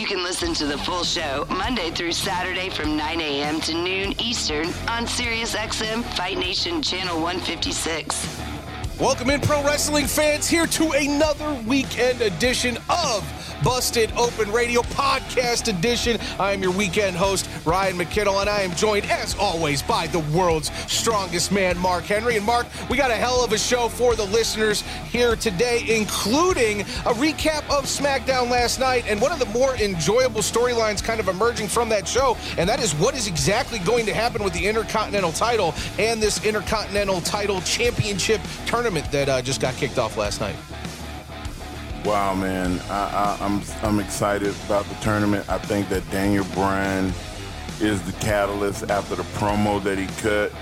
You can listen to the full show Monday through Saturday from 9 a.m. to noon Eastern on SiriusXM Fight Nation Channel 156. Welcome in, pro wrestling fans, here to another weekend edition of Busted Open Radio Podcast Edition. I am your weekend host, Ryan McKinnell, and I am joined, as always, by the world's strongest man, Mark Henry. And Mark, we got a hell of a show for the listeners here today, including a recap of SmackDown last night and one of the more enjoyable storylines kind of emerging from that show, and that is what is exactly going to happen with the Intercontinental title and this Intercontinental title championship tournament that uh, just got kicked off last night. Wow, man, I, I, I'm I'm excited about the tournament. I think that Daniel Bryan is the catalyst after the promo that he cut,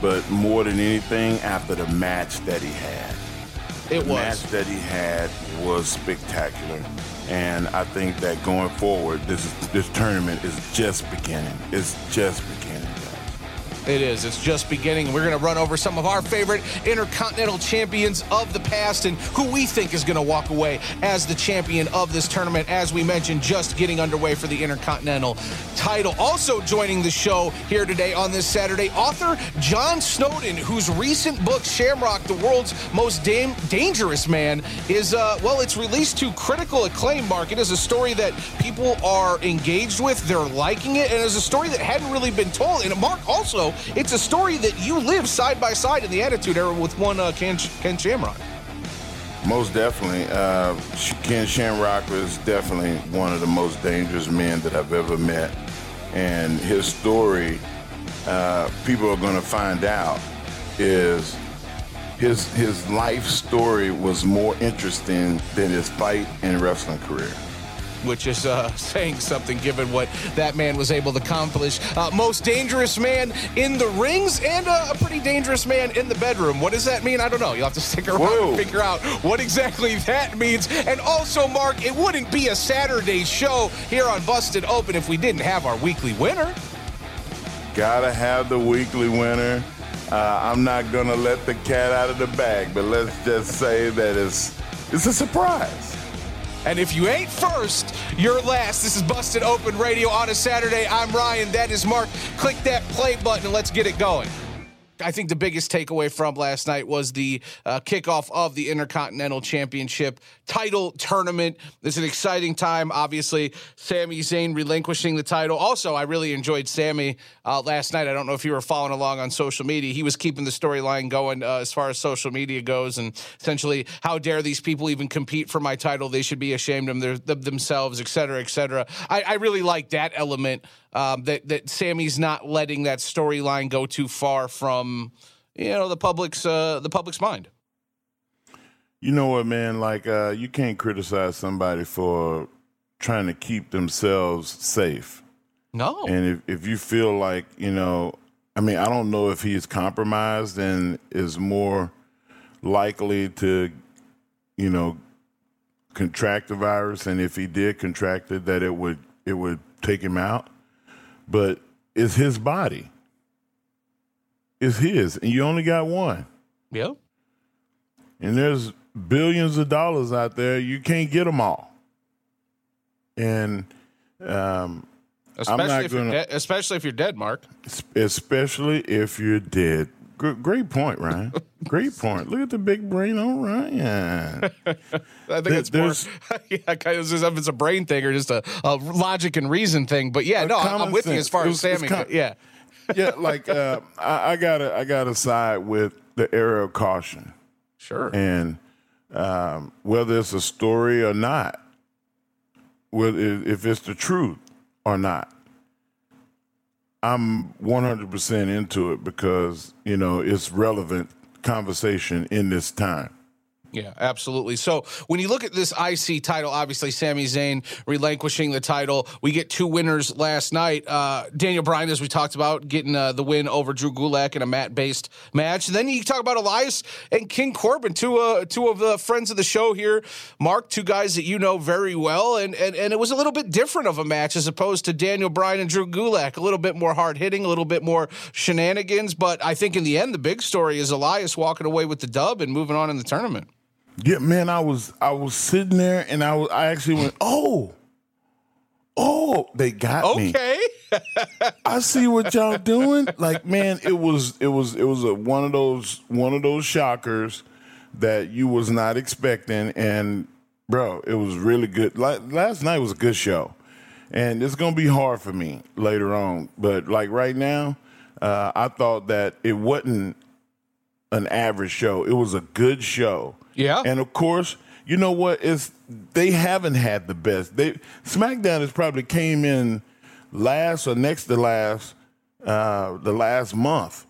but more than anything, after the match that he had. It the was. match that he had was spectacular, and I think that going forward, this this tournament is just beginning. It's just beginning. It is. It's just beginning. We're going to run over some of our favorite intercontinental champions of the past and who we think is going to walk away as the champion of this tournament. As we mentioned, just getting underway for the intercontinental title. Also joining the show here today on this Saturday, author John Snowden, whose recent book Shamrock, the world's most dam- dangerous man, is uh, well, it's released to critical acclaim. Mark, it is a story that people are engaged with. They're liking it, and it's a story that hadn't really been told. And Mark, also, it's a story that you live side by side in the Attitude Era with one uh, Ken, Ken Shamrock. Most definitely. Uh, Ken Shamrock was definitely one of the most dangerous men that I've ever met. And his story, uh, people are going to find out, is his, his life story was more interesting than his fight and wrestling career. Which is uh, saying something given what that man was able to accomplish. Uh, most dangerous man in the rings and uh, a pretty dangerous man in the bedroom. What does that mean? I don't know. You'll have to stick around Whoa. and figure out what exactly that means. And also, Mark, it wouldn't be a Saturday show here on Busted Open if we didn't have our weekly winner. Gotta have the weekly winner. Uh, I'm not gonna let the cat out of the bag, but let's just say that it's it's a surprise. And if you ain't first, you're last. This is Busted Open Radio on a Saturday. I'm Ryan. That is Mark. Click that play button and let's get it going. I think the biggest takeaway from last night was the uh, kickoff of the Intercontinental Championship title tournament. It's an exciting time. Obviously, Sami Zayn relinquishing the title. Also, I really enjoyed Sami uh, last night. I don't know if you were following along on social media. He was keeping the storyline going uh, as far as social media goes, and essentially, how dare these people even compete for my title? They should be ashamed of their, themselves, et cetera, et cetera. I, I really like that element um, that that Sami's not letting that storyline go too far from you know the public's uh, the public's mind. You know what, man? Like, uh, you can't criticize somebody for trying to keep themselves safe. No, And if, if you feel like, you know, I mean, I don't know if he's compromised and is more likely to, you know, contract the virus, and if he did contract it, that it would it would take him out. But it's his body. It's his, and you only got one. yeah, And there's billions of dollars out there. You can't get them all. And um, especially not if you're gonna- dead, especially if you're dead, Mark. especially if you're dead. Gr- Great point, Ryan. Great point. Look at the big brain on Ryan. I think There- it's more yeah, kind of as if it's a brain thing or just a, a logic and reason thing. But yeah, no, I'm, with you as far It as was- Sami. com- yeah, yeah, like uh, I, I gotta, I gotta side with the era of caution. sure. And um, whether it's a story or not, whether if it's the truth or not. I'm 100% into it because, you know, it's relevant conversation in this time. Yeah, absolutely. So when you look at this IC title, obviously Sami Zayn relinquishing the title. We get two winners last night. Uh, Daniel Bryan, as we talked about, getting uh, the win over Drew Gulak in a mat-based match. And then you talk about Elias and King Corbin, two uh, two of the friends of the show here. Mark, two guys that you know very well, and and and it was a little bit different of a match as opposed to Daniel Bryan and Drew Gulak. A little bit more hard hitting, a little bit more shenanigans. But I think in the end, the big story is Elias walking away with the dub and moving on in the tournament. Yeah, man, I was I was sitting there and I was I actually went, oh, oh, they got me. Okay. I see what y'all doing. Like, man, it was it was it was a one of those one of those shockers that you was not expecting, and bro, it was really good. Like, last night was a good show, and it's gonna be hard for me later on. But like right now, uh, I thought that it wasn't an average show. It was a good show. Yeah. And of course, you know what? It's they haven't had the best. They SmackDown has probably came in last or next to last uh, the last month.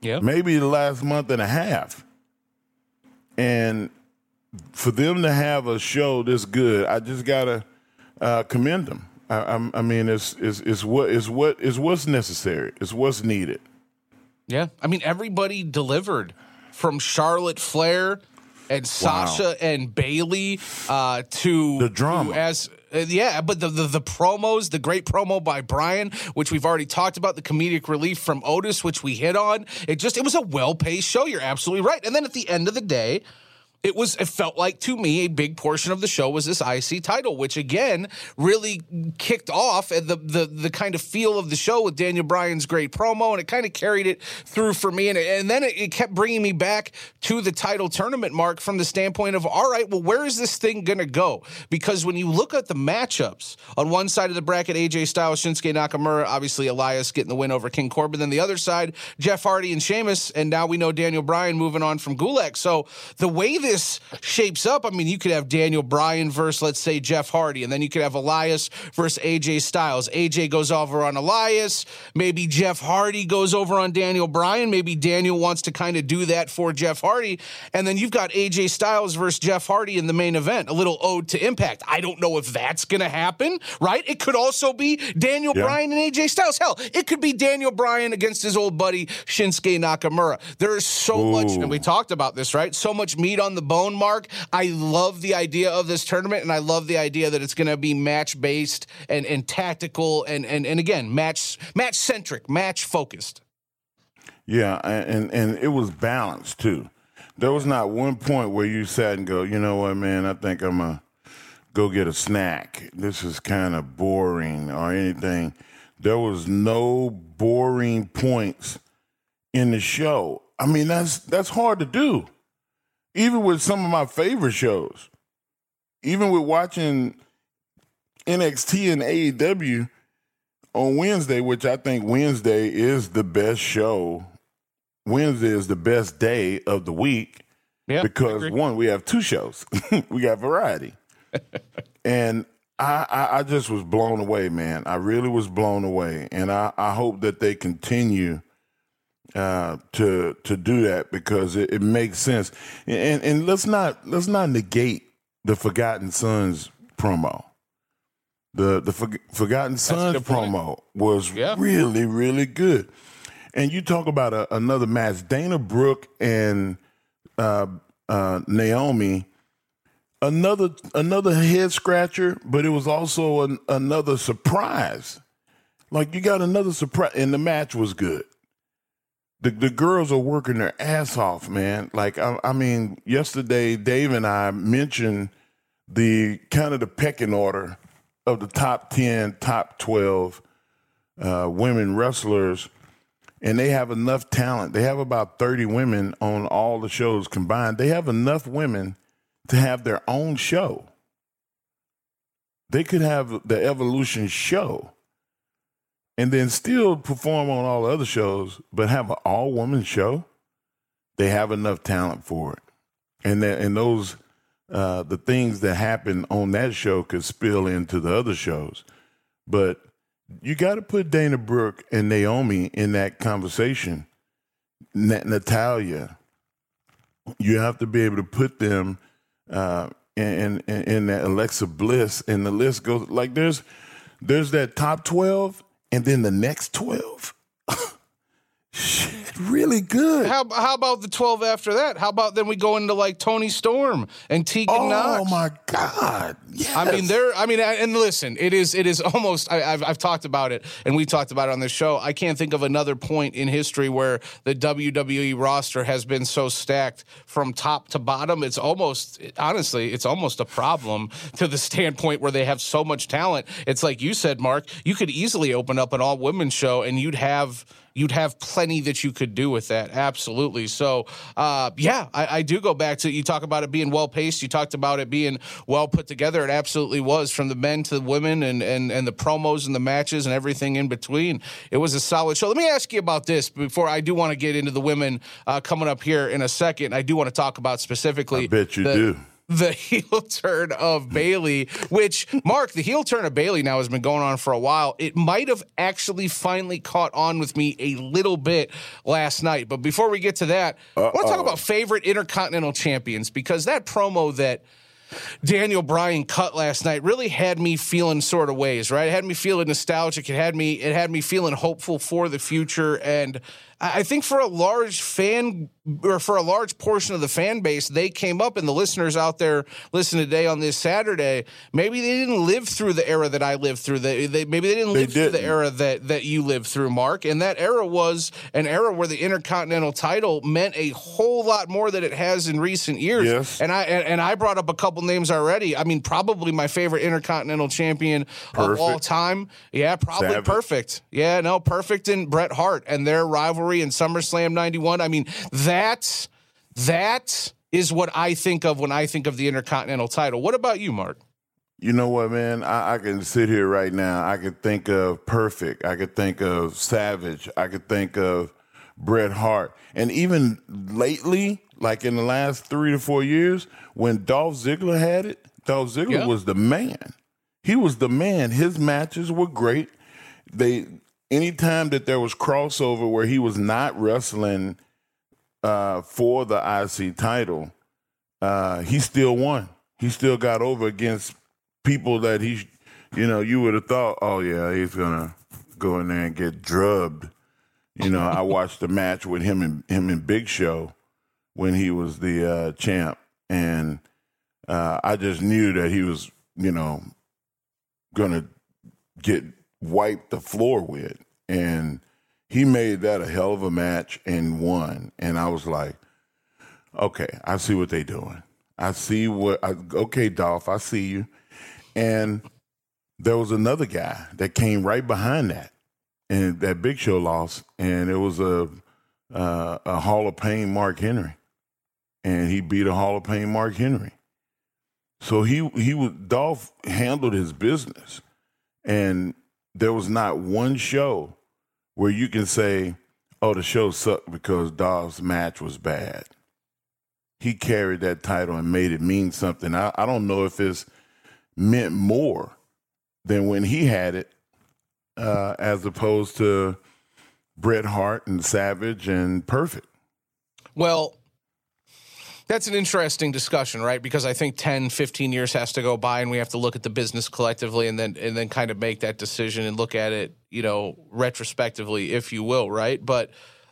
Yeah. Maybe the last month and a half. And for them to have a show this good, I just gotta uh, commend them. I, I, I mean, it's, it's it's what is what is what's necessary. It's what's needed. Yeah. I mean, everybody delivered from Charlotte Flair and Sasha and Bayley uh, to The drama. to as uh, yeah, but the, the the promos, the great promo by Bryan, which we've already talked about, the comedic relief from Otis, which we hit on. It just it was a well paced show. You're absolutely right. And then at the end of the day. It was. It felt like to me a big portion of the show was this IC title, which again really kicked off the the the kind of feel of the show with Daniel Bryan's great promo, and it kind of carried it through for me. And, and then it, it kept bringing me back to the title tournament mark from the standpoint of all right, well, where is this thing going to go? Because when you look at the matchups on one side of the bracket, AJ Styles, Shinsuke Nakamura, obviously Elias getting the win over King Corbin. Then the other side, Jeff Hardy and Sheamus, and now we know Daniel Bryan moving on from Gulak. So the way this shapes up, I mean, you could have Daniel Bryan versus, let's say, Jeff Hardy, and then you could have Elias versus AJ Styles. AJ goes over on Elias. Maybe Jeff Hardy goes over on Daniel Bryan. Maybe Daniel wants to kind of do that for Jeff Hardy. And then you've got AJ Styles versus Jeff Hardy in the main event, a little ode to impact. I don't know if that's going to happen, right? It could also be Daniel Yeah. Bryan and AJ Styles. Hell, it could be Daniel Bryan against his old buddy Shinsuke Nakamura. There is so much, and we talked about this, right? So much meat on the bone, Mark. I love the idea of this tournament, and I love the idea that it's going to be match based and, and tactical, and, and and again match match centric, match focused. Yeah, and and it was balanced too. There was not one point where you sat and go, you know what, man, I think I'm gonna go get a snack. This is kind of boring or anything. There was no boring points in the show. I mean, that's that's hard to do. Even with some of my favorite shows. Even with watching NXT and AEW on Wednesday, which I think Wednesday is the best show. Wednesday is the best day of the week Yeah, because one, we have two shows. we got variety. and I, I I just was blown away, man. I really was blown away. And I, I hope that they continue uh, to to do that because it, it makes sense. And and let's not let's not negate the Forgotten Sons promo. The the For- Forgotten Sons promo was Yeah. really really good. And you talk about a, another match, Dana Brooke and uh, uh, Naomi. Another another head scratcher, but it was also an, another surprise. Like you got another surprise, and the match was good. The the girls are working their ass off, man. Like I, I mean, yesterday Dave and I mentioned the kind of the pecking order of the top ten, top twelve uh, women wrestlers and they have enough talent. They have about 30 women on all the shows combined. They have enough women to have their own show. They could have the Evolution show and then still perform on all the other shows, but have an all woman show. They have enough talent for it. And that, and those uh, the things that happen on that show could spill into the other shows. But you got to put Dana Brooke and Naomi in that conversation. Natalya, you have to be able to put them uh, in, in in that Alexa Bliss, and the list goes like there's there's that top twelve, and then the next twelve. Shit, really good. How how about the twelve after that? How about then we go into like Toni Storm and Tegan oh, Nox? Oh my God! Yes. I mean, there. I mean, and listen, it is it is almost. I, have I've talked about it, and we talked about it on the show. I can't think of another point in history where the WWE roster has been so stacked from top to bottom. It's almost honestly, it's almost a problem to the standpoint where they have so much talent. It's like you said, Mark. You could easily open up an all women's show, and you'd have you'd have plenty that you could do with that. Absolutely. So, uh, yeah, I, I, do go back to you talk about it being well paced. You talked about it being well put together. It absolutely was from the men to the women and, and, and the promos and the matches and everything in between. It was a solid show. Let me ask you about this before I do want to get into the women uh, coming up here in a second. I do want to talk about specifically. I bet you the, do the heel turn of Bayley, which Mark, the heel turn of Bayley now has been going on for a while. It might have actually finally caught on with me a little bit last night. But before we get to that, Uh-oh. I want to talk about favorite intercontinental champions because that promo that Daniel Bryan cut last night really had me feeling sort of ways, right? It had me feeling nostalgic. It had me it had me feeling hopeful for the future and I think for a large fan or for a large portion of the fan base, they came up and the listeners out there listening today on this Saturday, maybe they didn't live through the era that I lived through. They, they maybe they didn't live they through the era that that you lived through, Mark. And that era was an era where the Intercontinental title meant a whole lot more than it has in recent years. Yes. And I and, and I brought up a couple names already. I mean, probably my favorite Intercontinental champion perfect. of all time. Yeah, probably Savage. perfect. Yeah, no, perfect and Bret Hart and their rivalry rivalry in SummerSlam 91. I mean, that's that is what I think of when I think of the Intercontinental title. What about you, Mark? You know what, man? I, I, can sit here right now. I could think of Perfect. I could think of Savage. I could think of Bret Hart. And even lately, like in the last three to four years, when Dolph Ziggler had it, Dolph Ziggler yeah. was the man. He was the man. His matches were great. They anytime that there was crossover where he was not wrestling uh, for the IC title, uh, he still won. He still got over against people that he, you know, you would have thought, oh yeah, he's gonna go in there and get drubbed. You know, I watched the match with him and him and Big Show when he was the uh, champ, and uh, I just knew that he was, you know, gonna get wiped the floor with. And he made that a hell of a match and won. And I was like, okay, I see what they're doing. I see what, I, okay, Dolph, I see you. And there was another guy that came right behind that, and that Big Show lost, and it was a uh, a Hall of Pain Mark Henry, and he beat a Hall of Pain Mark Henry. So he he was Dolph handled his business, and there was not one show where you can say, "Oh, the show sucked because Dolph's match was bad." He carried that title and made it mean something. I, I don't know if it's meant more than when he had it, uh, as opposed to Bret Hart and Savage and Perfect. Well, that's an interesting discussion, right? Because I think 10, 15 years has to go by and we have to look at the business collectively and then and then kind of make that decision and look at it, you know, retrospectively, if you will, right? But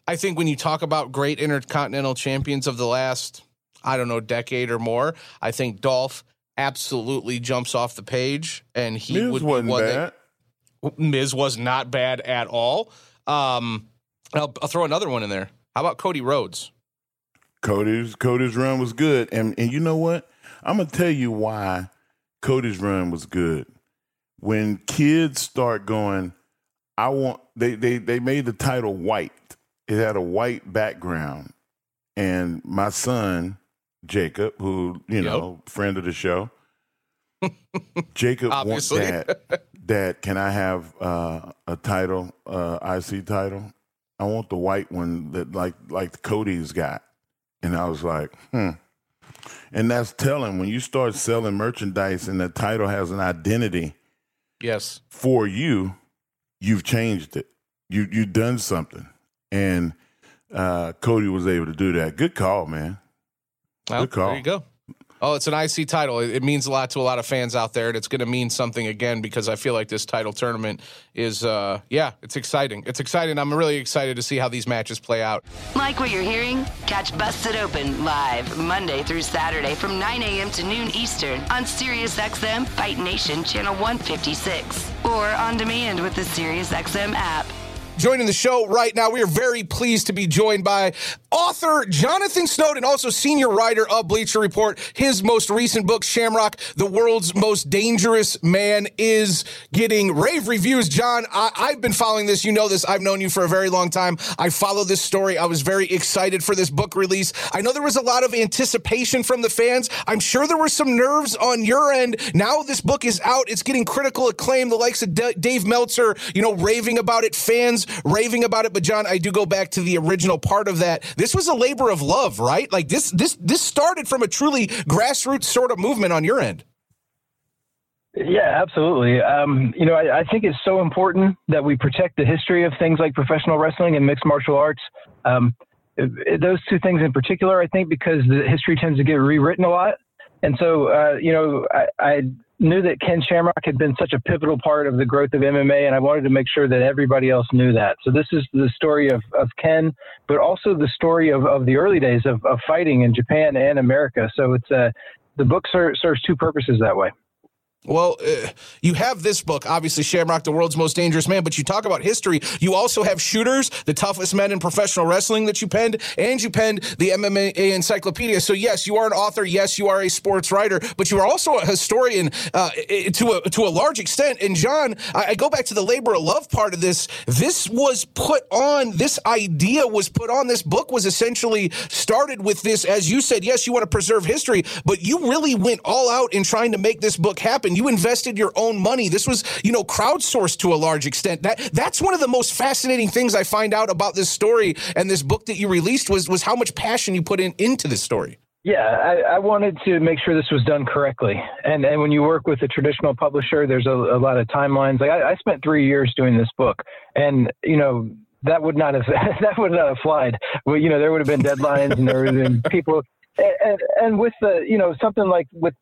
I think when you talk about great intercontinental champions of the last, I don't know, decade or more, I think Dolph absolutely jumps off the page and he Miz would wasn't one bad. That, Miz was not bad at all. Um, I'll, I'll throw another one in there. How about Cody Rhodes? Cody's Cody's run was good, and and you know what? I'm gonna tell you why Cody's run was good. When kids start going, I want they they they made the title white. It had a white background, and my son Jacob, who you know, friend of the show, Jacob wants that. Dad, can I have uh, a title, uh, IC title? I want the white one that like like Cody's got. And I was like, hmm. and that's telling when you start selling merchandise and the title has an identity. Yes. For you, you've changed it. You you've done something, and uh, Cody was able to do that. Good call, man. Well, Good call. There you go. Oh, it's an IC title. It, means a lot to a lot of fans out there, and it's going to mean something again because I feel like this title tournament is, uh, yeah, it's exciting. It's exciting. I'm really excited to see how these matches play out. Like what you're hearing? Catch Busted Open live Monday through Saturday from 9 a.m. to noon Eastern on SiriusXM Fight Nation Channel 156 or on demand with the SiriusXM app. Joining the show right now, we are very pleased to be joined by author Jonathan Snowden, also senior writer of Bleacher Report. His most recent book, Shamrock, The World's Most Dangerous Man, is getting rave reviews. John, I- have been following this. You know this. I've known you for a very long time. I follow this story. I was very excited for this book release. I know there was a lot of anticipation from the fans. I'm sure there were some nerves on your end. Now this book is out. It's getting critical acclaim. The likes of D- Dave Meltzer, you know, raving about it. Fans raving about it. But John, I do go back to the original part of that. This was a labor of love, right? Like this, this, this started from a truly grassroots sort of movement on your end. Yeah, absolutely. Um, you know, I, I, think it's so important that we protect the history of things like professional wrestling and mixed martial arts. Um, those two things in particular, I think, because the history tends to get rewritten a lot. And so, uh, you know, I, I, knew that Ken Shamrock had been such a pivotal part of the growth of MMA, and I wanted to make sure that everybody else knew that. So this is the story of, of Ken, but also the story of, of the early days of, of fighting in Japan and America. So it's uh, the book ser- serves two purposes that way. Well, uh, you have this book, obviously Shamrock, the world's most dangerous man, but you talk about history. You also have Shooters, the toughest men in professional wrestling that you penned, and you penned the MMA encyclopedia. So yes, you are an author. Yes, you are a sports writer, but you are also a historian uh, to a to a large extent. And John, I, I go back to the labor of love part of this. This was put on. This idea was put on. This book was essentially started with this, as you said. Yes, you want to preserve history, but you really went all out in trying to make this book happen you invested your own money. This was, you know, crowdsourced to a large extent. That that's one of the most fascinating things I find out about this story and this book that you released was was how much passion you put in into this story. Yeah, I, I, wanted to make sure this was done correctly. And and when you work with a traditional publisher, there's a, a lot of timelines. Like I, I, spent three years doing this book, and you know that would not have that would not have flied. Well, you know there would have been deadlines, and there would have been people. And, and with the you know something like with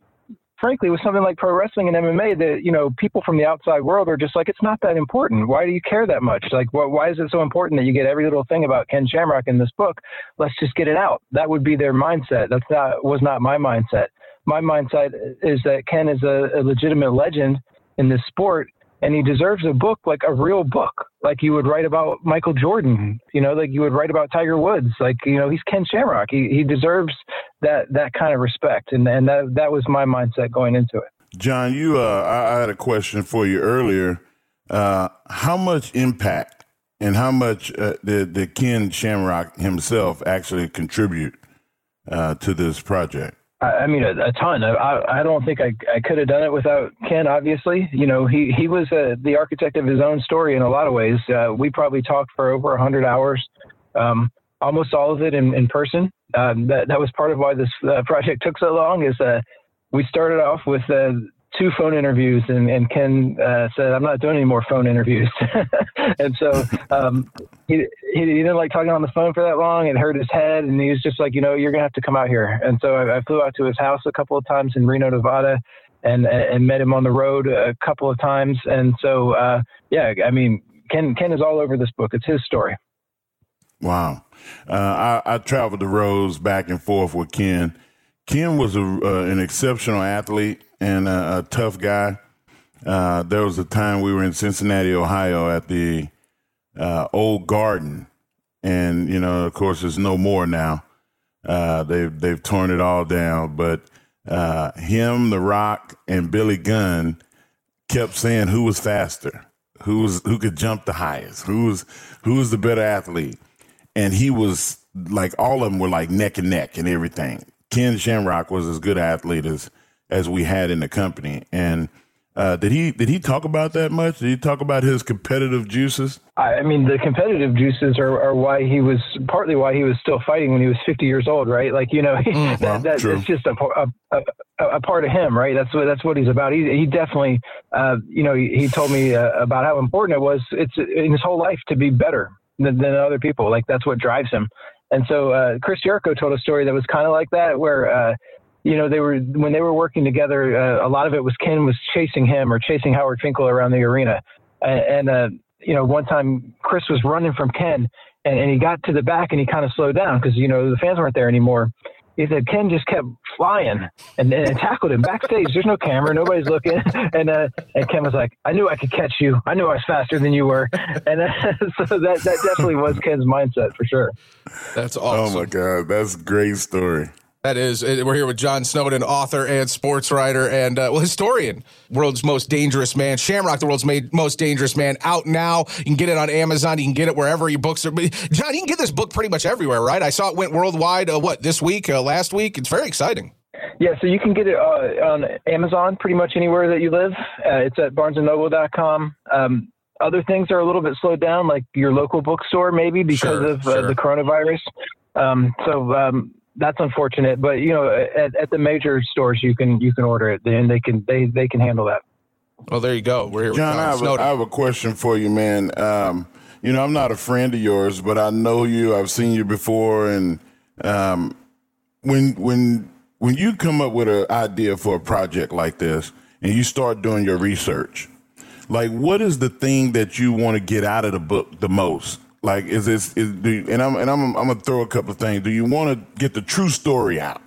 frankly, with something like pro wrestling and MMA, that you know people from the outside world are just like, it's not that important. Why do you care that much? Like, wh- why is it so important that you get every little thing about Ken Shamrock in this book? Let's just get it out. That would be their mindset. That's not was not my mindset. My mindset is that Ken is a, a legitimate legend in this sport, and he deserves a book like a real book, like you would write about Michael Jordan, you know, like you would write about Tiger Woods. Like, you know, he's Ken Shamrock. He he deserves that that kind of respect, and and that that was my mindset going into it. John, you, uh, I, I had a question for you earlier. Uh, how much impact and how much uh, did, did Ken Shamrock himself actually contribute uh, to this project? I mean, a, a ton. I, I don't think I, I could have done it without Ken. Obviously, you know, he he was uh, the architect of his own story in a lot of ways. Uh, we probably talked for over hundred hours, um, almost all of it in, in person. Um, that that was part of why this uh, project took so long. Is uh, we started off with uh, two phone interviews, and, and Ken uh, said, "I'm not doing any more phone interviews." and so um, he, he, didn't like talking on the phone for that long. It hurt his head, and he was just like, "You know, you're gonna have to come out here." And so I, I flew out to his house a couple of times in Reno, Nevada, and and met him on the road a couple of times. And so, uh, yeah, I mean, Ken Ken is all over this book. It's his story. Wow, uh, I, I traveled the roads back and forth with Ken. Ken was a, uh, an exceptional athlete and a, a tough guy. Uh, there was a time we were in Cincinnati, Ohio, at the uh, old Garden, and you know, of course, there's no more now. Uh, they've they've torn it all down. But uh, him, The Rock, and Billy Gunn kept saying who was faster, who was who could jump the highest, who was who was the better athlete, and he was like all of them were like neck and neck and everything. Ken Shamrock was as good an athlete as as we had in the company. And Uh, did he did he talk about that much? Did he talk about his competitive juices? I mean, the competitive juices are, are why he was partly why he was still fighting when he was 50 years old, right? Like you know, mm, that, that, that's just a, a, a, a, part of him, right? That's what that's what he's about. He he definitely, uh, you know, he, he told me uh, about how important it was. It's in his whole life to be better than, than other people. Like that's what drives him. And so uh, Chris Jericho told a story that was kind of like that, where uh, you know, they were when they were working together. Uh, a lot of it was Ken was chasing him or chasing Howard Finkel around the arena, and, and uh, you know, one time Chris was running from Ken, and, and he got to the back and he kind of slowed down because you know the fans weren't there anymore. He said Ken just kept flying and, and tackled him backstage. There's no camera, nobody's looking, and uh, and Ken was like, "I knew I could catch you. I knew I was faster than you were," and uh, so that that definitely was Ken's mindset for sure. That's awesome. Oh my god, that's a great story. That is, uh, we're here with John Snowden, author and sports writer, and uh, well, historian. World's most dangerous man, Shamrock, the world's made, most dangerous man, out now. You can get it on Amazon. You can get it wherever your books are. John, you can get this book pretty much everywhere, right? I saw it went worldwide. Uh, what this week, uh, last week? It's very exciting. Yeah, so you can get it uh, on Amazon, pretty much anywhere that you live. Uh, it's at BarnesandNoble.com. Um, other things are a little bit slowed down, like your local bookstore, maybe because sure, of sure. the coronavirus. Um, so um, that's unfortunate, but you know, at, at the major stores, you can you can order it, and they can they they can handle that. Well, there you go. We're here. John, I have, a, I have, a question for you, man. Um, you know, I'm not a friend of yours, but I know you. I've seen you before, and um, when when when you come up with an idea for a project like this, and you start doing your research, like what is the thing that you want to get out of the book the most? Like, is this? Is, do, and I'm and I'm I'm gonna throw a couple of things. Do you want to get the true story out?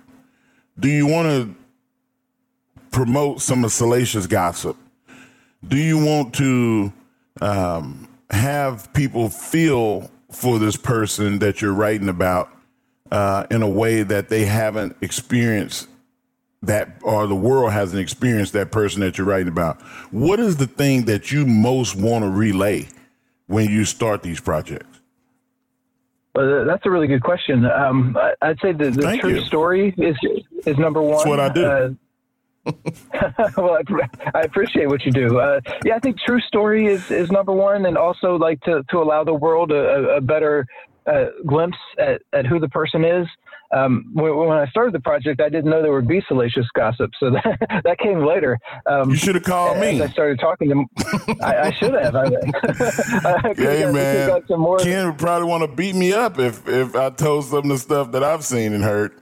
Do you want to promote some of salacious gossip? Do you want to um, have people feel for this person that you're writing about uh, in a way that they haven't experienced that, or the world hasn't experienced that person that you're writing about? What is the thing that you most want to relay when you start these projects? Well, that's a really good question. Um, I'd say the, the true you. story is is number one. That's what I do. Uh, well, I, I, appreciate what you do. Uh, yeah, I think true story is, is number one, and also like to, to allow the world a, a better uh, glimpse at, at who the person is um, when, when, I started the project, I didn't know there would be salacious gossip, so that, that came later. Um, you should have called me. I started talking to. I, I should have. I, hey man, Ken would probably want to beat me up if if I told some of the stuff that I've seen and heard.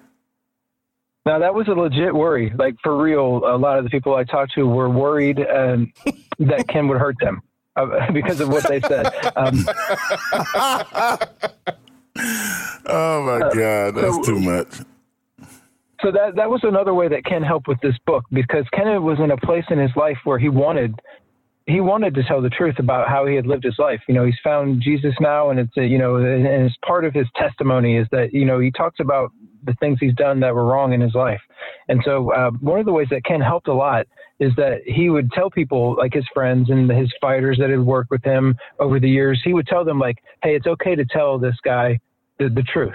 Now that was a legit worry. Like for real, a lot of the people I talked to were worried um, that Ken would hurt them uh, because of what they said. Oh my uh, God, that's so, too much. So that that was another way that Ken helped with this book because Ken was in a place in his life where he wanted he wanted to tell the truth about how he had lived his life. You know, he's found Jesus now, and it's a, you know, and it's part of his testimony is that you know he talks about the things he's done that were wrong in his life. And so uh, one of the ways that Ken helped a lot is that he would tell people like his friends and his fighters that had worked with him over the years, he would tell them like, Hey, it's okay to tell this guy the, the truth.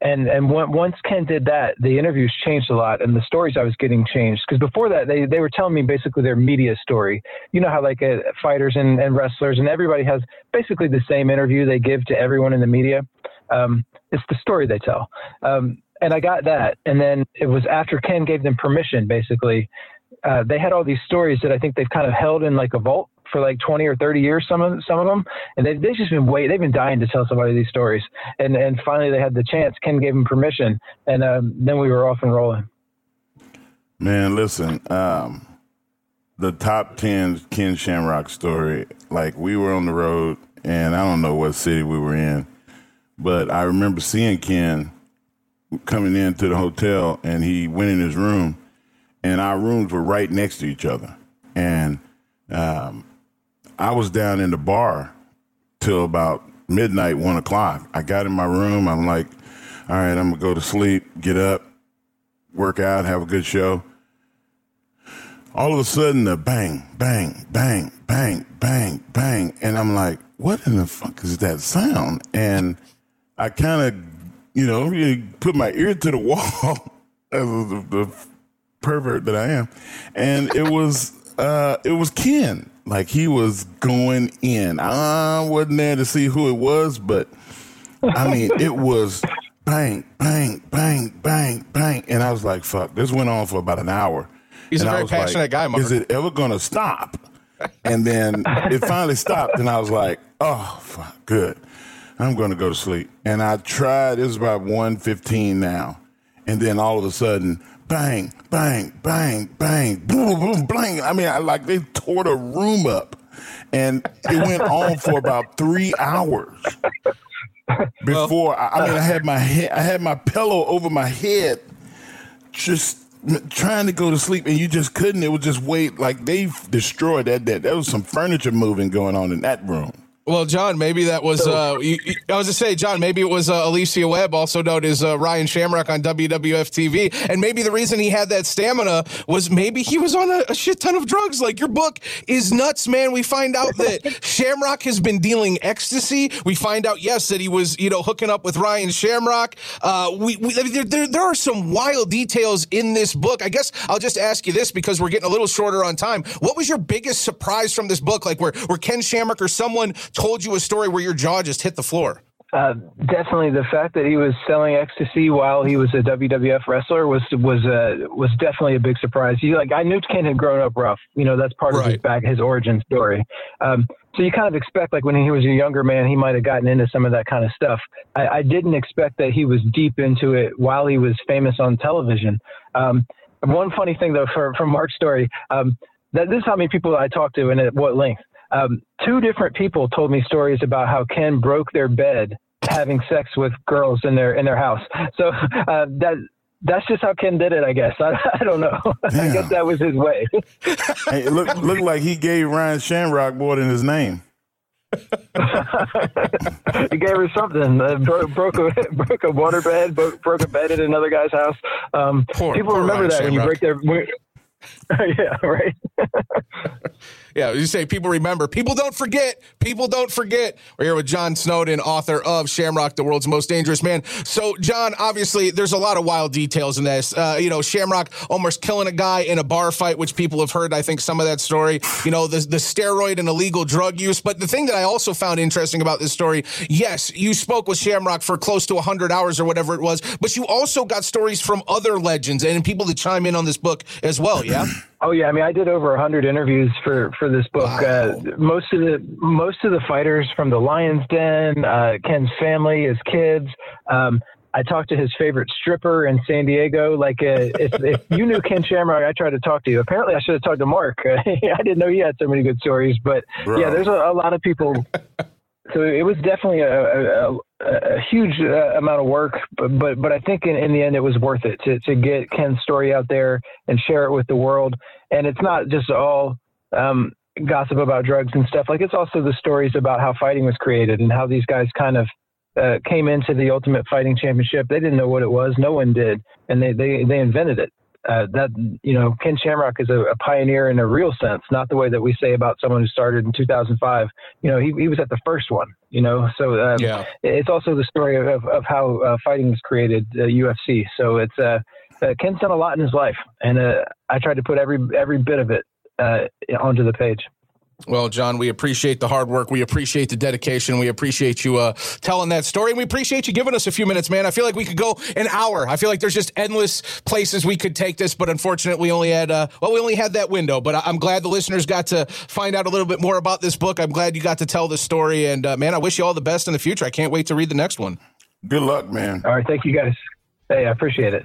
And and once Ken did that, the interviews changed a lot, and the stories I was getting changed. Because before that, they, they were telling me basically their media story. You know how like uh, fighters and, and wrestlers and everybody has basically the same interview they give to everyone in the media. Um, it's the story they tell. Um, and I got that. And then it was after Ken gave them permission, basically, uh, they had all these stories that I think they've kind of held in like a vault for like 20 or 30 years, some of some of them, and they've, they've just been waiting. They've been dying to tell somebody these stories, and and finally they had the chance. Ken gave them permission, and um, then we were off and rolling. Man, listen, um, the top 10 Ken Shamrock story. Like we were on the road, and I don't know what city we were in, but I remember seeing Ken coming into the hotel, and he went in his room and our rooms were right next to each other. And um, I was down in the bar till about midnight, one o'clock. I got in my room. I'm like, all right, I'm gonna go to sleep, get up, work out, have a good show. All of a sudden, the bang, bang, bang, bang, bang, bang, and I'm like, what in the fuck is that sound? And I kind of, you know, put my ear to the wall the, the pervert that I am. And it was uh, it was Ken. Like he was going in. I wasn't there to see who it was, but I mean, it was bang, bang, bang, bang, bang, and I was like, "Fuck!" This went on for about an hour. He's and a very was like, passionate guy, Mark. Is it ever gonna stop? And then it finally stopped, and I was like, "Oh, fuck, good. I'm gonna go to sleep." And I tried. It was about 1.15 now, and then all of a sudden, bang, bang, bang, bang, boom, boom, bang. I mean, I, like they tore the room up, and it went on for about three hours before. I, I mean, I uh, had my head, I had my pillow over my head, just trying to go to sleep, and you just couldn't. It was just wait, like they destroyed that. That there was some furniture moving going on in that room. Well, John, maybe that was. Uh, you, you- I was to say, John, maybe it was uh, Alicia Webb, also known as uh, Ryan Shamrock on WWF TV, and maybe the reason he had that stamina was maybe he was on a, a shit ton of drugs. Like your book is nuts, man. We find out that Shamrock has been dealing ecstasy. We find out, yes, that he was, you know, hooking up with Ryan Shamrock. Uh, we, we there, there, there are some wild details in this book. I guess I'll just ask you this because we're getting a little shorter on time. What was your biggest surprise from this book? Like where, where Ken Shamrock or someone told you a story where your jaw just hit the floor? Uh, definitely, the fact that he was selling ecstasy while he was a WWF wrestler was was uh, was definitely a big surprise. You like I knew Ken had grown up rough. You know, that's part of his back his origin story. Um, so you kind of expect like when he was a younger man, he might have gotten into some of that kind of stuff. I, I didn't expect that he was deep into it while he was famous on television. Um, one funny thing though, for from Mark's story, um, that this is how many people I talked to and at what length. Um, two different people told me stories about how Ken broke their bed having sex with girls in their in their house. So uh, that that's just how Ken did it, I guess. I, I don't know. I guess that was his way. Hey, it looked looked like he gave Ryan Shamrock more than his name. he gave her something. Uh, bro- broke a broke a water bed. Broke, broke a bed at another guy's house. Um, Poor- people poor remember Ryan that when you break their. Yeah, right. Yeah, you say people remember. People don't forget. People don't forget. We're here with John Snowden, author of Shamrock, the world's most dangerous man. So, John, obviously, there's a lot of wild details in this. Uh, you know, Shamrock almost killing a guy in a bar fight, which people have heard, I think, some of that story. You know, the, the steroid and illegal drug use. But the thing that I also found interesting about this story, yes, you spoke with Shamrock for close to 100 hours or whatever it was, but you also got stories from other legends and people to chime in on this book as well, yeah? Oh yeah, I mean, I did over hundred interviews for for this book. Uh, most of the most of the fighters from the Lions Den, uh, Ken's family, his kids. Um, I talked to his favorite stripper in San Diego. Like, uh, if, if you knew Ken Shamrock, I tried to talk to you. Apparently, I should have talked to Mark. I didn't know he had so many good stories. But Bro. yeah, there's a, a lot of people. So it was definitely a, a, a, a huge uh, amount of work, but, but but I think in, in the end it was worth it to to get Ken's story out there and share it with the world. And it's not just all um, gossip about drugs and stuff. Like it's also the stories about how fighting was created and how these guys kind of uh, came into the Ultimate Fighting Championship. They didn't know what it was. No one did, and they they they invented it. Uh, that you know, Ken Shamrock is a, a pioneer in a real sense, not the way that we say about someone who started in 2005. You know, he he was at the first one. You know, so um, Yeah. it's also the story of of how uh, fighting was created, uh, UFC. So it's uh, uh, Ken's done a lot in his life, and uh, I tried to put every every bit of it uh, onto the page. Well, John, we appreciate the hard work. We appreciate the dedication. We appreciate you uh, telling that story. And we appreciate you giving us a few minutes, man. I feel like we could go an hour. I feel like there's just endless places we could take this, but unfortunately, we only had uh, well, we only had that window. But I- I'm glad the listeners got to find out a little bit more about this book. I'm glad you got to tell the story. And uh, man, I wish you all the best in the future. I can't wait to read the next one. Good luck, man. All right, thank you guys. Hey, I appreciate it.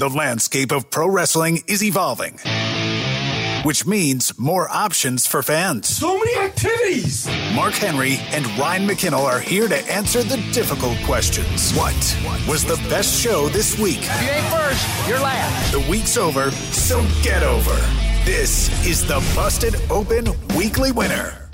The landscape of pro wrestling is evolving, which means more options for fans. So many activities! Mark Henry and Ryan McKinnell are here to answer the difficult questions. What was the best show this week? If you ain't first, you're last. The week's over, so get over. This is the Busted Open Weekly Winner.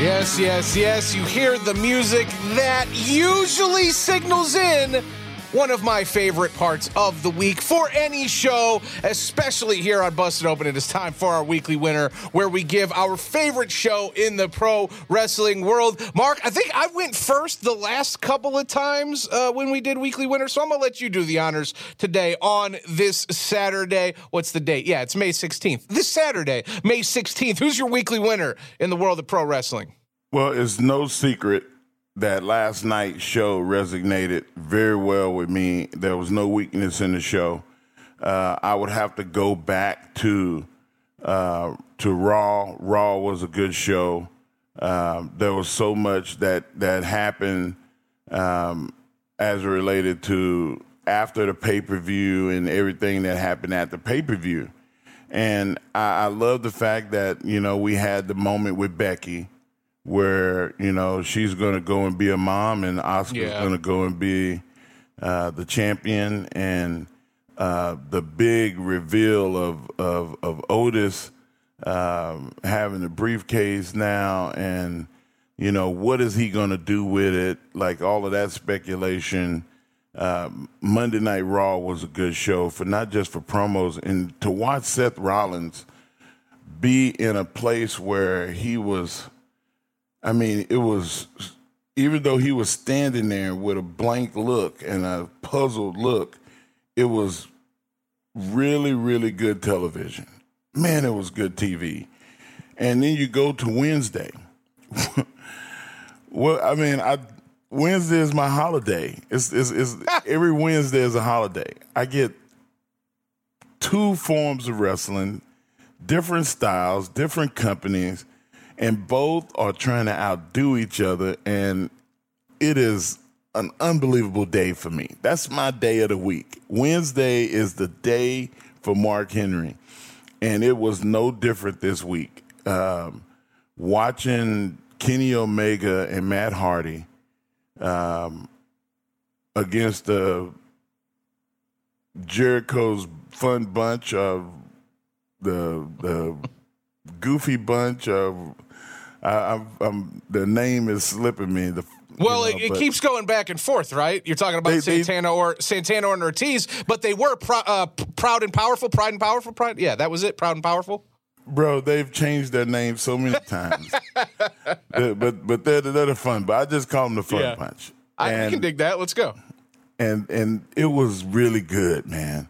Yes, yes, yes. You hear the music that usually signals in one of my favorite parts of the week for any show, especially here on Busted Open. It is time for our weekly winner, where we give our favorite show in the pro wrestling world. Mark, I think I went first the last couple of times uh, when we did weekly winner, so I'm gonna let you do the honors today on this Saturday. What's the date? Yeah, it's May 16th. This Saturday, May 16th. Who's your weekly winner in the world of pro wrestling? Well, it's no secret that last night's show resonated very well with me. There was no weakness in the show. Uh, I would have to go back to uh, to Raw. Raw was a good show. Uh, there was so much that that happened um, as related to after the pay per view and everything that happened at the pay per view. And I, I love the fact that you know we had the moment with Becky where you know she's going to go and be a mom, and Asuka's Yeah. going to go and be uh, the champion, and uh, the big reveal of of, of Otis um, having the briefcase now, and you know what is he going to do with it? Like all of that speculation. Um, Monday Night Raw was a good show for not just for promos and to watch Seth Rollins be in a place where he was I mean, it was even though he was standing there with a blank look and a puzzled look, it was really, really good television. Man, it was good TV. And then you go to Wednesday. well, I mean, I Wednesday is my holiday. It's, it's, it's every Wednesday is a holiday. I get two forms of wrestling, different styles, different companies and both are trying to outdo each other and it is an unbelievable day for me. That's my day of the week. Wednesday is the day for mark henry and it was no different this week. Um, watching kenny omega and matt hardy um, against the jericho's fun bunch of the the goofy bunch of I, I'm, I'm, the name is slipping me. The, Well, you know, it, it keeps going back and forth, right? You're talking about They- they- Santana or Santana or Ortiz, but they were prou- uh, proud and powerful, pride and powerful, pride. Yeah, that was it. Proud and powerful. bro. They've changed their name so many times, but but they're they're the fun. But I just call them the fun Yeah. bunch. I and, can dig that. Let's go. and and it was really good, man.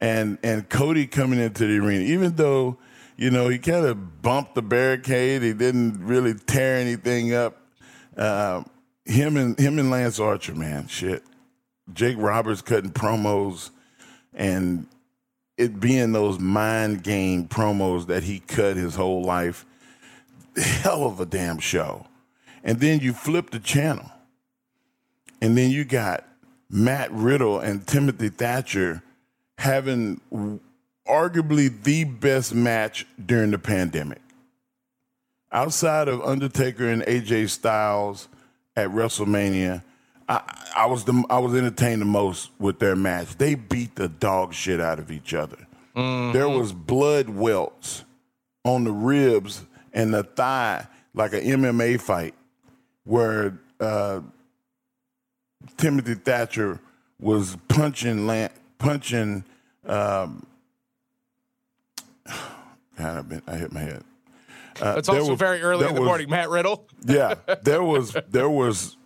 And and Cody coming into the arena, even though you know he kind of bumped the barricade, he didn't really tear anything up. Uh, him and him and Lance Archer, man, shit. Jake Roberts cutting promos, and it being those mind game promos that he cut his whole life. Hell of a damn show. And then you flip the channel, and then you got Matt Riddle and Timothy Thatcher having arguably the best match during the pandemic. Outside of Undertaker and AJ Styles at WrestleMania, I, I was the I was entertained the most with their match. They beat the dog shit out of each other. There was blood welts on the ribs and the thigh, like an MMA fight, where uh, Timothy Thatcher was punching Lan- punching. Um, God, I, been, I hit my head. Uh, It's also was- very early in the was- morning. Matt Riddle. Yeah, there was there was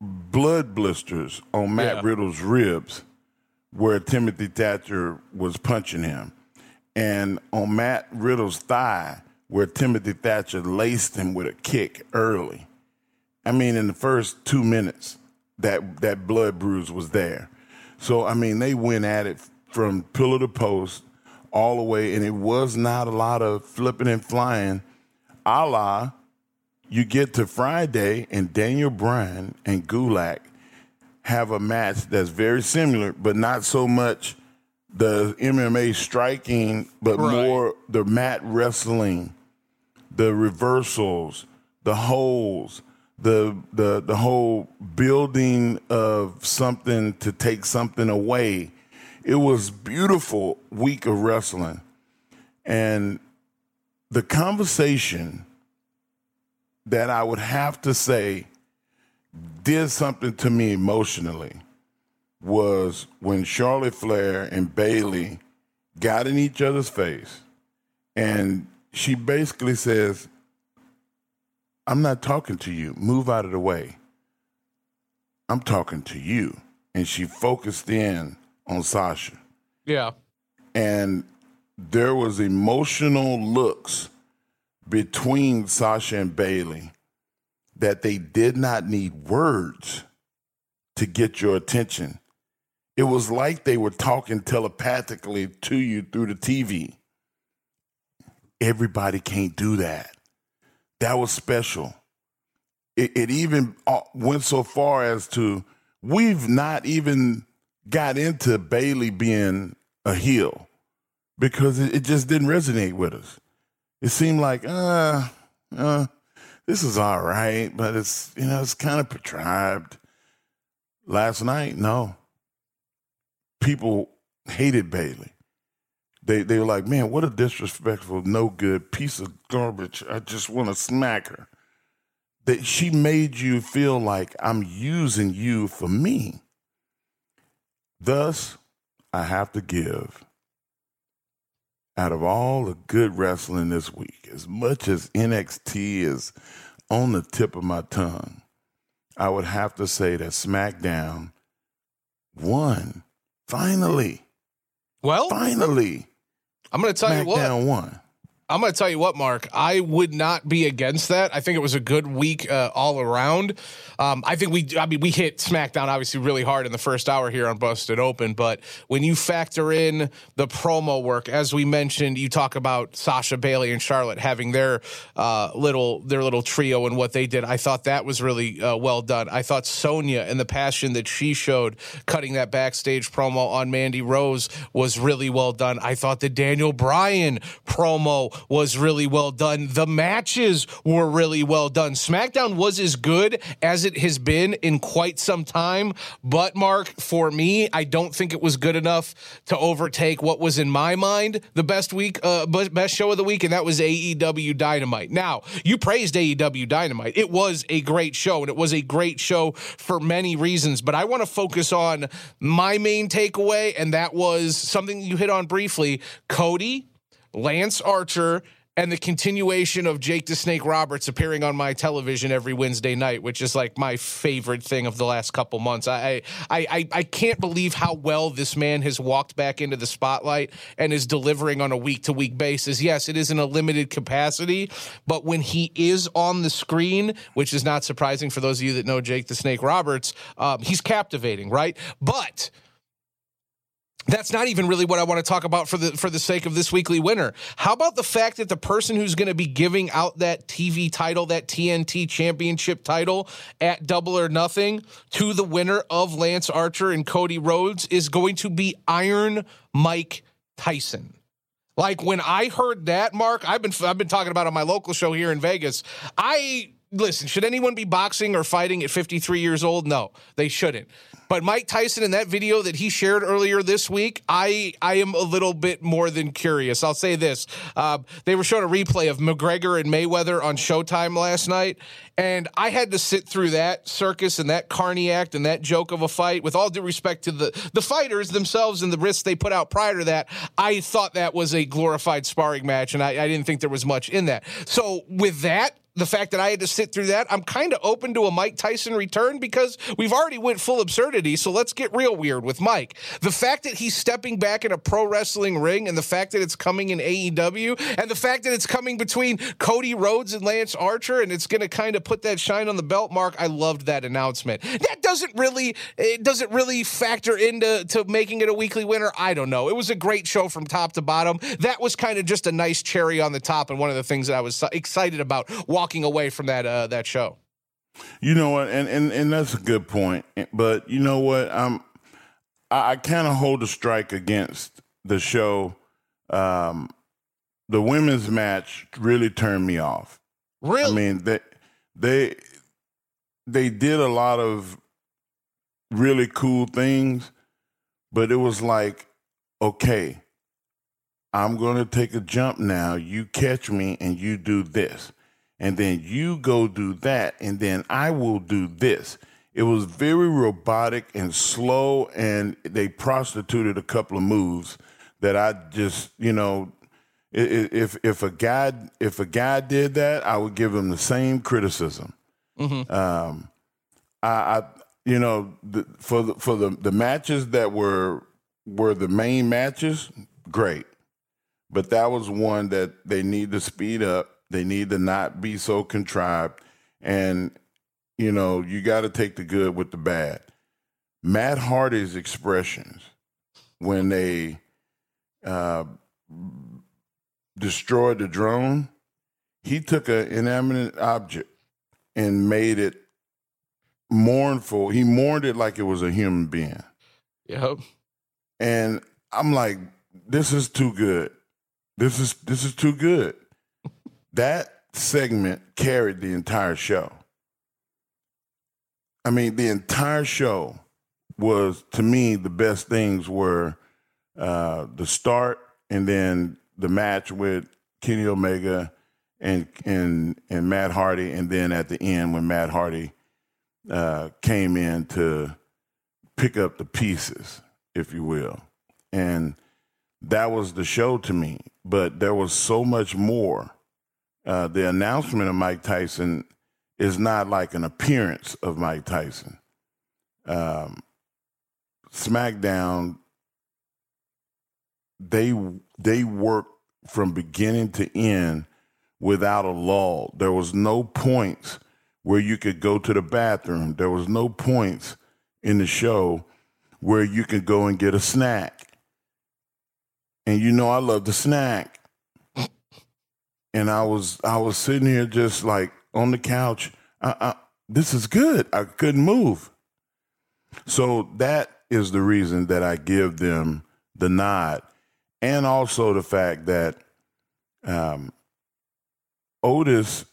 blood blisters on Matt Yeah. Riddle's ribs where Timothy Thatcher was punching him, and on Matt Riddle's thigh where Timothy Thatcher laced him with a kick early. I mean, in the first two minutes, that that blood bruise was there. So I mean, they went at it from pillar to post all the way, and it was not a lot of flipping and flying, a la you get to Friday and Daniel Bryan and Gulak have a match that's very similar, but not so much the MMA striking, but Right. more the mat wrestling, the reversals, the holds, the the the whole building of something to take something away. It was beautiful week of wrestling. And the conversation that I would have to say did something to me emotionally was when Charlotte Flair and Bayley got in each other's face and she basically says, I'm not talking to you. Move out of the way. I'm talking to you. And she focused in on Sasha. Yeah. And there was emotional looks between Sasha and Bayley that they did not need words to get your attention. It was like they were talking telepathically to you through the TV. Everybody can't do that. That was special. It, it even uh, went so far as to we've not even got into Bayley being a heel because it, just didn't resonate with us. It seemed like, uh, uh, this is all right, but it's you know it's kind of contrived. Last night, no. People hated Bayley. They they were like, man, what a disrespectful, no good piece of garbage. I just want to smack her. That she made you feel like I'm using you for me. Thus, I have to give. Out of all the good wrestling this week, as much as NXT is on the tip of my tongue, I would have to say that SmackDown won. Finally. Well, finally. I'm going to tell SmackDown you what. Smackdown won. I'm going to tell you what, Mark. I would not be against that. I think it was a good week uh, all around. Um, I think we, I mean, we hit SmackDown obviously really hard in the first hour here on Busted Open. But when you factor in the promo work, as we mentioned, you talk about Sasha Bayley and Charlotte having their uh, little their little trio and what they did. I thought that was really uh, well done. I thought Sonya and the passion that she showed cutting that backstage promo on Mandy Rose was really well done. I thought the Daniel Bryan promo was really well done. The matches were really well done. SmackDown was as good as it has been in quite some time. But, Mark, for me, I don't think it was good enough to overtake what was in my mind the best week, uh, best show of the week, and that was AEW Dynamite. Now, you praised AEW Dynamite. It was a great show, and it was a great show for many reasons. But I want to focus on my main takeaway, and that was something you hit on briefly Cody Lance Archer, and the continuation of Jake the Snake Roberts appearing on my television every Wednesday night, which is like my favorite thing of the last couple months. I I I, I can't believe how well this man has walked back into the spotlight and is delivering on a week to week basis. Yes, it is in a limited capacity, but when he is on the screen, which is not surprising for those of you that know Jake the Snake Roberts, um, he's captivating, right? But that's not even really what I want to talk about for the for the sake of this weekly winner. How about the fact that the person who's going to be giving out that TV title, that TNT championship title at double or nothing to the winner of Lance Archer and Cody Rhodes is going to be Iron Mike Tyson. Like when I heard that, Mark, I've been I've been talking about on my local show here in Vegas. I listen, should anyone be boxing or fighting at 53 years old? No, they shouldn't. But Mike Tyson in that video that he shared earlier this week, I I am a little bit more than curious. I'll say this: uh, they were showing a replay of McGregor and Mayweather on Showtime last night, and I had to sit through that circus and that carny act and that joke of a fight. With all due respect to the the fighters themselves and the risks they put out prior to that, I thought that was a glorified sparring match, and I, I didn't think there was much in that. So with that, the fact that I had to sit through that, I'm kind of open to a Mike Tyson return because we've already went full absurdity. So let's get real weird with Mike. The fact that he's stepping back in a pro wrestling ring, and the fact that it's coming in AEW, and the fact that it's coming between Cody Rhodes and Lance Archer, and it's going to kind of put that shine on the belt mark. I loved that announcement. That doesn't really it doesn't really factor into to making it a weekly winner. I don't know. It was a great show from top to bottom. That was kind of just a nice cherry on the top, and one of the things that I was excited about walking away from that uh, that show. You know what, and, and and that's a good point. But you know what, I'm I, I kind of hold a strike against the show. Um, the women's match really turned me off. Really, I mean they they they did a lot of really cool things, but it was like, okay, I'm going to take a jump now. You catch me and you do this. And then you go do that. And then I will do this. It was very robotic and slow. And they prostituted a couple of moves that I just, you know, if if a guy if a guy did that, I would give him the same criticism. Mm-hmm. Um, I, I, you know, the, for the for the the matches that were were the main matches, great. But that was one that they need to speed up. They need to not be so contrived. And, you know, you got to take the good with the bad. Matt Hardy's expressions when they uh, destroyed the drone, he took an inanimate object and made it mournful. He mourned it like it was a human being. Yep. And I'm like, this is too good. This is this is too good. That segment carried the entire show. I mean, the entire show was to me the best things were uh, the start and then the match with Kenny Omega and and and Matt Hardy, and then at the end when Matt Hardy uh, came in to pick up the pieces, if you will, and that was the show to me. But there was so much more. Uh, the announcement of Mike Tyson is not like an appearance of Mike Tyson. Um, SmackDown, they they worked from beginning to end without a lull. There was no points where you could go to the bathroom. There was no points in the show where you could go and get a snack. And you know I love the snack. And I was I was sitting here just like on the couch. I, I, this is good. I couldn't move. So that is the reason that I give them the nod, and also the fact that um, Otis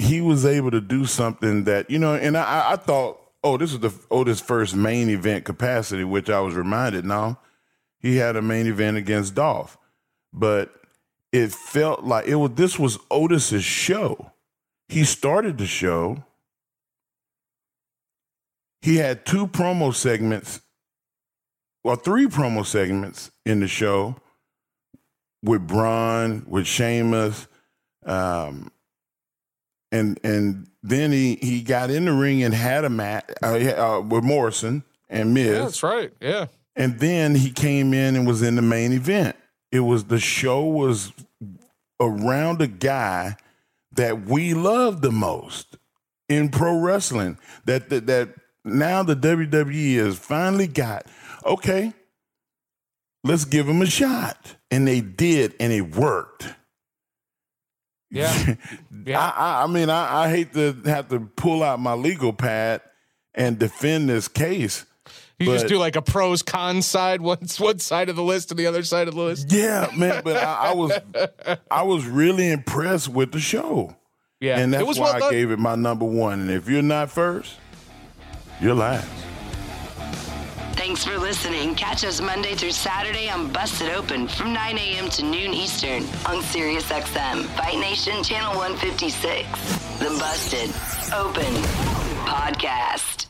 he was able to do something that you know, and I, I thought, oh, this is the Otis first main event capacity, which I was reminded. Now he had a main event against Dolph, but it felt like it was. This was Otis's show. He started the show. He had two promo segments, well, three promo segments in the show with Braun, with Sheamus, um, and and then he he got in the ring and had a match uh, uh, with Morrison and Miz. Yeah, that's right. Yeah. And then he came in and was in the main event. It was the show was around a guy that we love the most in pro wrestling. That that, that now the WWE has finally got okay. Let's give him a shot, and they did, and it worked. Yeah. yeah. I, I, mean, I, I, hate to have to pull out my legal pad and defend this case. You but, just do like a pros cons side, one one side of the list and the other side of the list. Yeah, man. But I, I was I was really impressed with the show. Yeah, and that's why well I gave it my number one. And if you're not first, you're last. Thanks for listening. Catch us Monday through Saturday on Busted Open from 9 a.m. to noon Eastern on SiriusXM, Fight Nation Channel 156. The Busted Open Podcast.